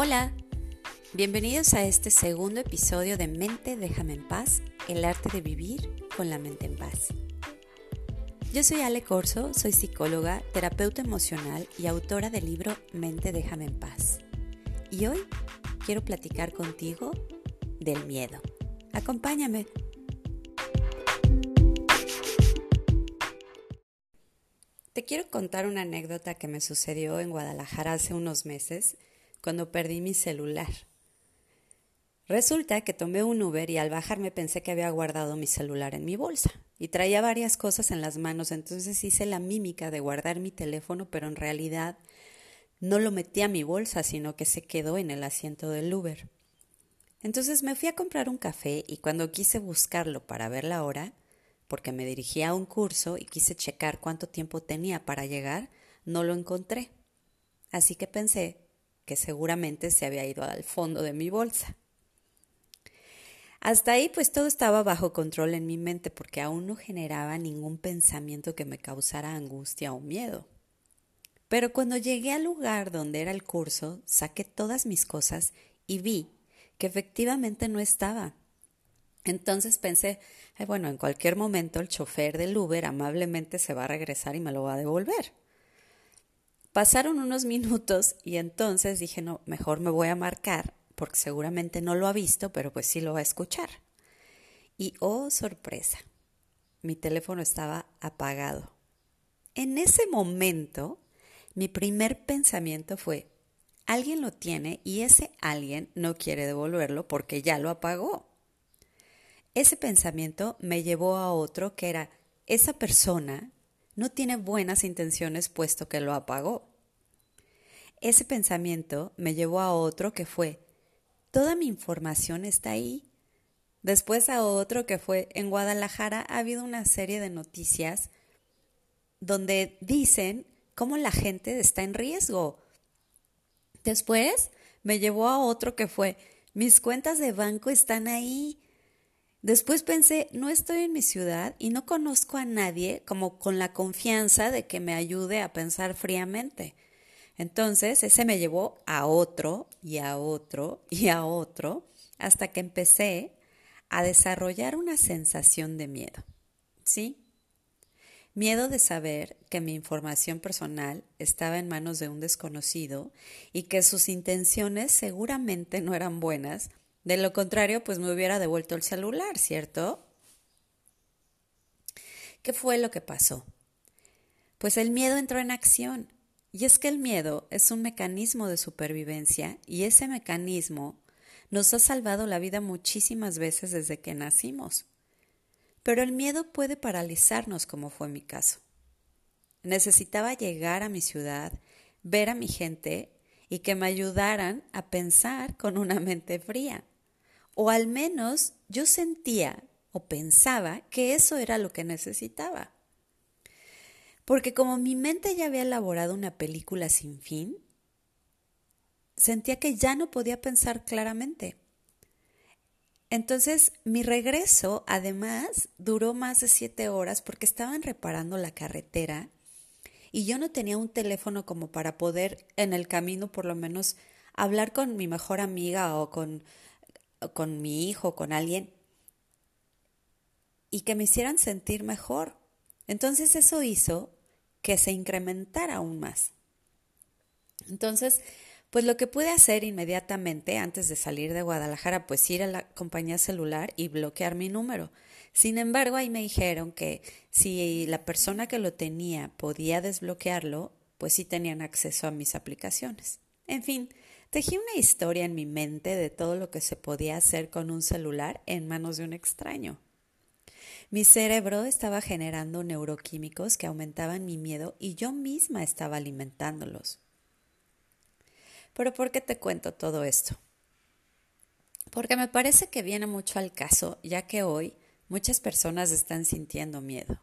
Hola, bienvenidos a este segundo episodio de Mente Déjame en paz, el arte de vivir con la mente en paz. Yo soy Ale Corso, soy psicóloga, terapeuta emocional y autora del libro Mente Déjame en paz. Y hoy quiero platicar contigo del miedo. Acompáñame. Te quiero contar una anécdota que me sucedió en Guadalajara hace unos meses cuando perdí mi celular. Resulta que tomé un Uber y al bajarme pensé que había guardado mi celular en mi bolsa y traía varias cosas en las manos, entonces hice la mímica de guardar mi teléfono, pero en realidad no lo metí a mi bolsa, sino que se quedó en el asiento del Uber. Entonces me fui a comprar un café y cuando quise buscarlo para ver la hora, porque me dirigía a un curso y quise checar cuánto tiempo tenía para llegar, no lo encontré. Así que pensé que seguramente se había ido al fondo de mi bolsa. Hasta ahí pues todo estaba bajo control en mi mente porque aún no generaba ningún pensamiento que me causara angustia o miedo. Pero cuando llegué al lugar donde era el curso, saqué todas mis cosas y vi que efectivamente no estaba. Entonces pensé, bueno, en cualquier momento el chofer del Uber amablemente se va a regresar y me lo va a devolver. Pasaron unos minutos y entonces dije, no, mejor me voy a marcar, porque seguramente no lo ha visto, pero pues sí lo va a escuchar. Y oh, sorpresa, mi teléfono estaba apagado. En ese momento, mi primer pensamiento fue, alguien lo tiene y ese alguien no quiere devolverlo porque ya lo apagó. Ese pensamiento me llevó a otro que era, esa persona no tiene buenas intenciones puesto que lo apagó. Ese pensamiento me llevó a otro que fue, toda mi información está ahí. Después a otro que fue, en Guadalajara ha habido una serie de noticias donde dicen cómo la gente está en riesgo. Después me llevó a otro que fue, mis cuentas de banco están ahí. Después pensé, no estoy en mi ciudad y no conozco a nadie como con la confianza de que me ayude a pensar fríamente. Entonces, ese me llevó a otro y a otro y a otro hasta que empecé a desarrollar una sensación de miedo. ¿Sí? Miedo de saber que mi información personal estaba en manos de un desconocido y que sus intenciones seguramente no eran buenas. De lo contrario, pues me hubiera devuelto el celular, ¿cierto? ¿Qué fue lo que pasó? Pues el miedo entró en acción y es que el miedo es un mecanismo de supervivencia y ese mecanismo nos ha salvado la vida muchísimas veces desde que nacimos. Pero el miedo puede paralizarnos como fue mi caso. Necesitaba llegar a mi ciudad, ver a mi gente y que me ayudaran a pensar con una mente fría. O al menos yo sentía o pensaba que eso era lo que necesitaba. Porque como mi mente ya había elaborado una película sin fin, sentía que ya no podía pensar claramente. Entonces mi regreso además duró más de siete horas porque estaban reparando la carretera y yo no tenía un teléfono como para poder en el camino por lo menos hablar con mi mejor amiga o con, con mi hijo, con alguien y que me hicieran sentir mejor. Entonces eso hizo que se incrementara aún más. Entonces, pues lo que pude hacer inmediatamente antes de salir de Guadalajara, pues ir a la compañía celular y bloquear mi número. Sin embargo, ahí me dijeron que si la persona que lo tenía podía desbloquearlo, pues sí tenían acceso a mis aplicaciones. En fin, tejí una historia en mi mente de todo lo que se podía hacer con un celular en manos de un extraño. Mi cerebro estaba generando neuroquímicos que aumentaban mi miedo y yo misma estaba alimentándolos. Pero ¿por qué te cuento todo esto? Porque me parece que viene mucho al caso, ya que hoy muchas personas están sintiendo miedo.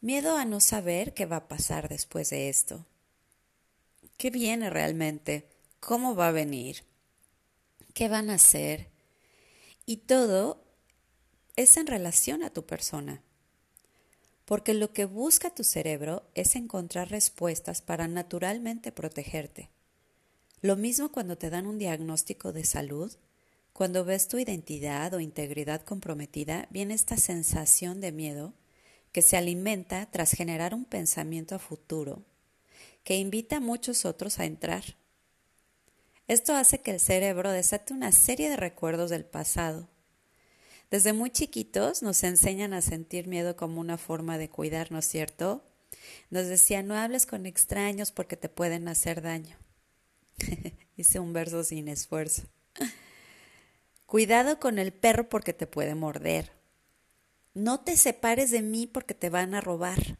Miedo a no saber qué va a pasar después de esto. ¿Qué viene realmente? ¿Cómo va a venir? ¿Qué van a hacer? Y todo es en relación a tu persona. Porque lo que busca tu cerebro es encontrar respuestas para naturalmente protegerte. Lo mismo cuando te dan un diagnóstico de salud, cuando ves tu identidad o integridad comprometida, viene esta sensación de miedo que se alimenta tras generar un pensamiento a futuro que invita a muchos otros a entrar. Esto hace que el cerebro desate una serie de recuerdos del pasado. Desde muy chiquitos nos enseñan a sentir miedo como una forma de cuidarnos, ¿cierto? Nos decían, no hables con extraños porque te pueden hacer daño. Hice un verso sin esfuerzo. Cuidado con el perro porque te puede morder. No te separes de mí porque te van a robar.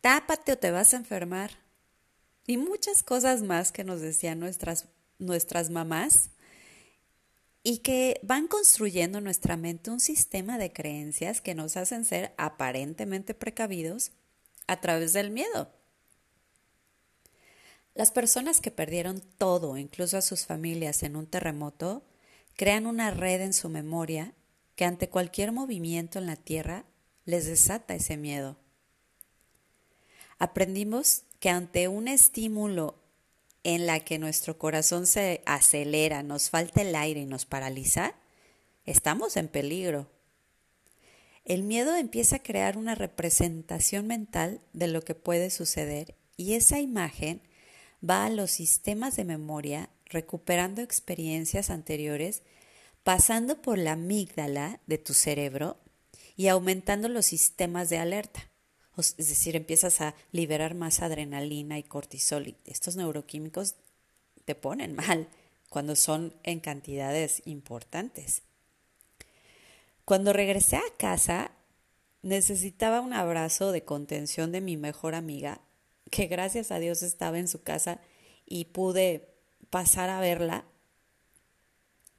Tápate o te vas a enfermar. Y muchas cosas más que nos decían nuestras, nuestras mamás y que van construyendo en nuestra mente un sistema de creencias que nos hacen ser aparentemente precavidos a través del miedo. Las personas que perdieron todo, incluso a sus familias, en un terremoto, crean una red en su memoria que ante cualquier movimiento en la Tierra les desata ese miedo. Aprendimos que ante un estímulo en la que nuestro corazón se acelera, nos falta el aire y nos paraliza, estamos en peligro. El miedo empieza a crear una representación mental de lo que puede suceder y esa imagen va a los sistemas de memoria recuperando experiencias anteriores, pasando por la amígdala de tu cerebro y aumentando los sistemas de alerta es decir, empiezas a liberar más adrenalina y cortisol. Y estos neuroquímicos te ponen mal cuando son en cantidades importantes. Cuando regresé a casa, necesitaba un abrazo de contención de mi mejor amiga, que gracias a Dios estaba en su casa y pude pasar a verla.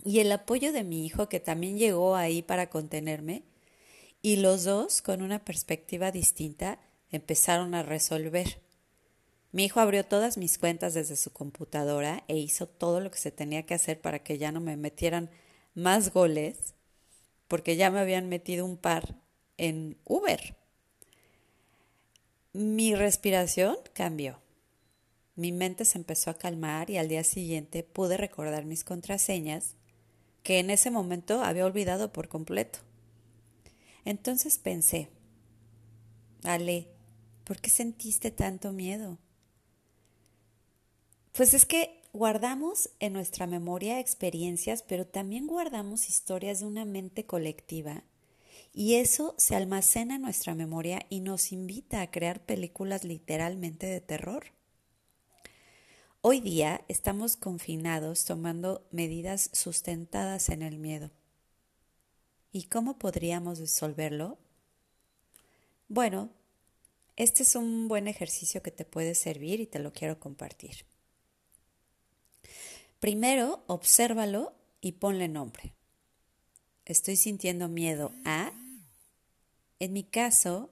Y el apoyo de mi hijo, que también llegó ahí para contenerme, y los dos, con una perspectiva distinta, empezaron a resolver. Mi hijo abrió todas mis cuentas desde su computadora e hizo todo lo que se tenía que hacer para que ya no me metieran más goles, porque ya me habían metido un par en Uber. Mi respiración cambió. Mi mente se empezó a calmar y al día siguiente pude recordar mis contraseñas que en ese momento había olvidado por completo. Entonces pensé, Ale, ¿por qué sentiste tanto miedo? Pues es que guardamos en nuestra memoria experiencias, pero también guardamos historias de una mente colectiva. Y eso se almacena en nuestra memoria y nos invita a crear películas literalmente de terror. Hoy día estamos confinados tomando medidas sustentadas en el miedo. ¿Y cómo podríamos resolverlo? Bueno, este es un buen ejercicio que te puede servir y te lo quiero compartir. Primero, obsérvalo y ponle nombre. Estoy sintiendo miedo a, en mi caso,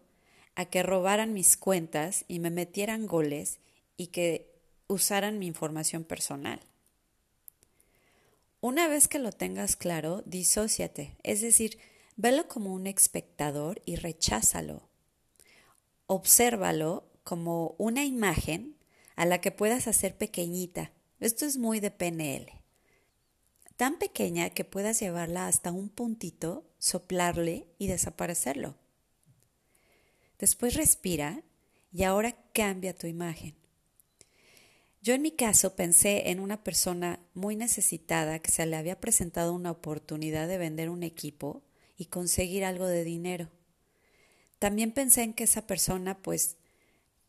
a que robaran mis cuentas y me metieran goles y que usaran mi información personal. Una vez que lo tengas claro, disóciate, es decir, velo como un espectador y recházalo. Obsérvalo como una imagen a la que puedas hacer pequeñita. Esto es muy de PNL. Tan pequeña que puedas llevarla hasta un puntito, soplarle y desaparecerlo. Después respira y ahora cambia tu imagen. Yo en mi caso pensé en una persona muy necesitada que se le había presentado una oportunidad de vender un equipo y conseguir algo de dinero. También pensé en que esa persona pues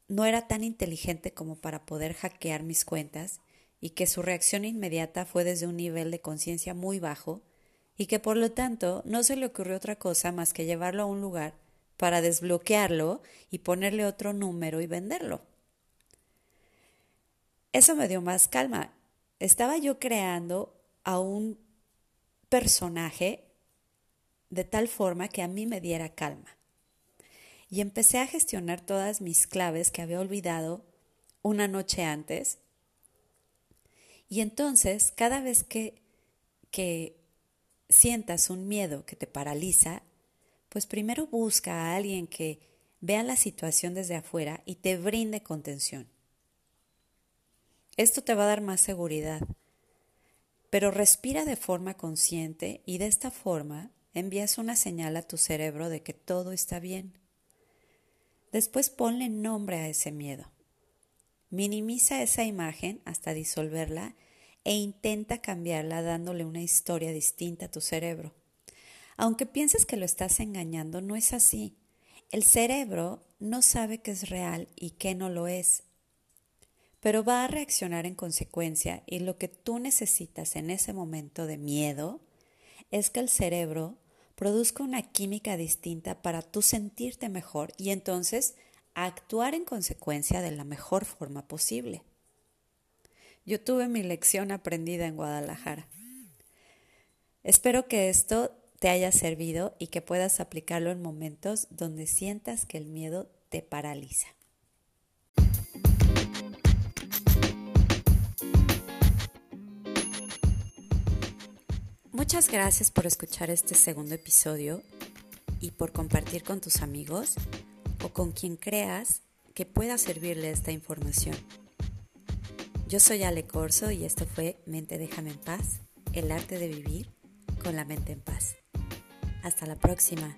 no era tan inteligente como para poder hackear mis cuentas y que su reacción inmediata fue desde un nivel de conciencia muy bajo y que por lo tanto no se le ocurrió otra cosa más que llevarlo a un lugar para desbloquearlo y ponerle otro número y venderlo. Eso me dio más calma. Estaba yo creando a un personaje de tal forma que a mí me diera calma. Y empecé a gestionar todas mis claves que había olvidado una noche antes. Y entonces, cada vez que, que sientas un miedo que te paraliza, pues primero busca a alguien que vea la situación desde afuera y te brinde contención. Esto te va a dar más seguridad. Pero respira de forma consciente y de esta forma envías una señal a tu cerebro de que todo está bien. Después ponle nombre a ese miedo. Minimiza esa imagen hasta disolverla e intenta cambiarla dándole una historia distinta a tu cerebro. Aunque pienses que lo estás engañando, no es así. El cerebro no sabe qué es real y qué no lo es, pero va a reaccionar en consecuencia y lo que tú necesitas en ese momento de miedo es que el cerebro produzca una química distinta para tú sentirte mejor y entonces actuar en consecuencia de la mejor forma posible. Yo tuve mi lección aprendida en Guadalajara. Espero que esto te haya servido y que puedas aplicarlo en momentos donde sientas que el miedo te paraliza. Muchas gracias por escuchar este segundo episodio y por compartir con tus amigos o con quien creas que pueda servirle esta información. Yo soy Ale Corso y esto fue Mente Déjame en Paz, el arte de vivir con la mente en paz. Hasta la próxima.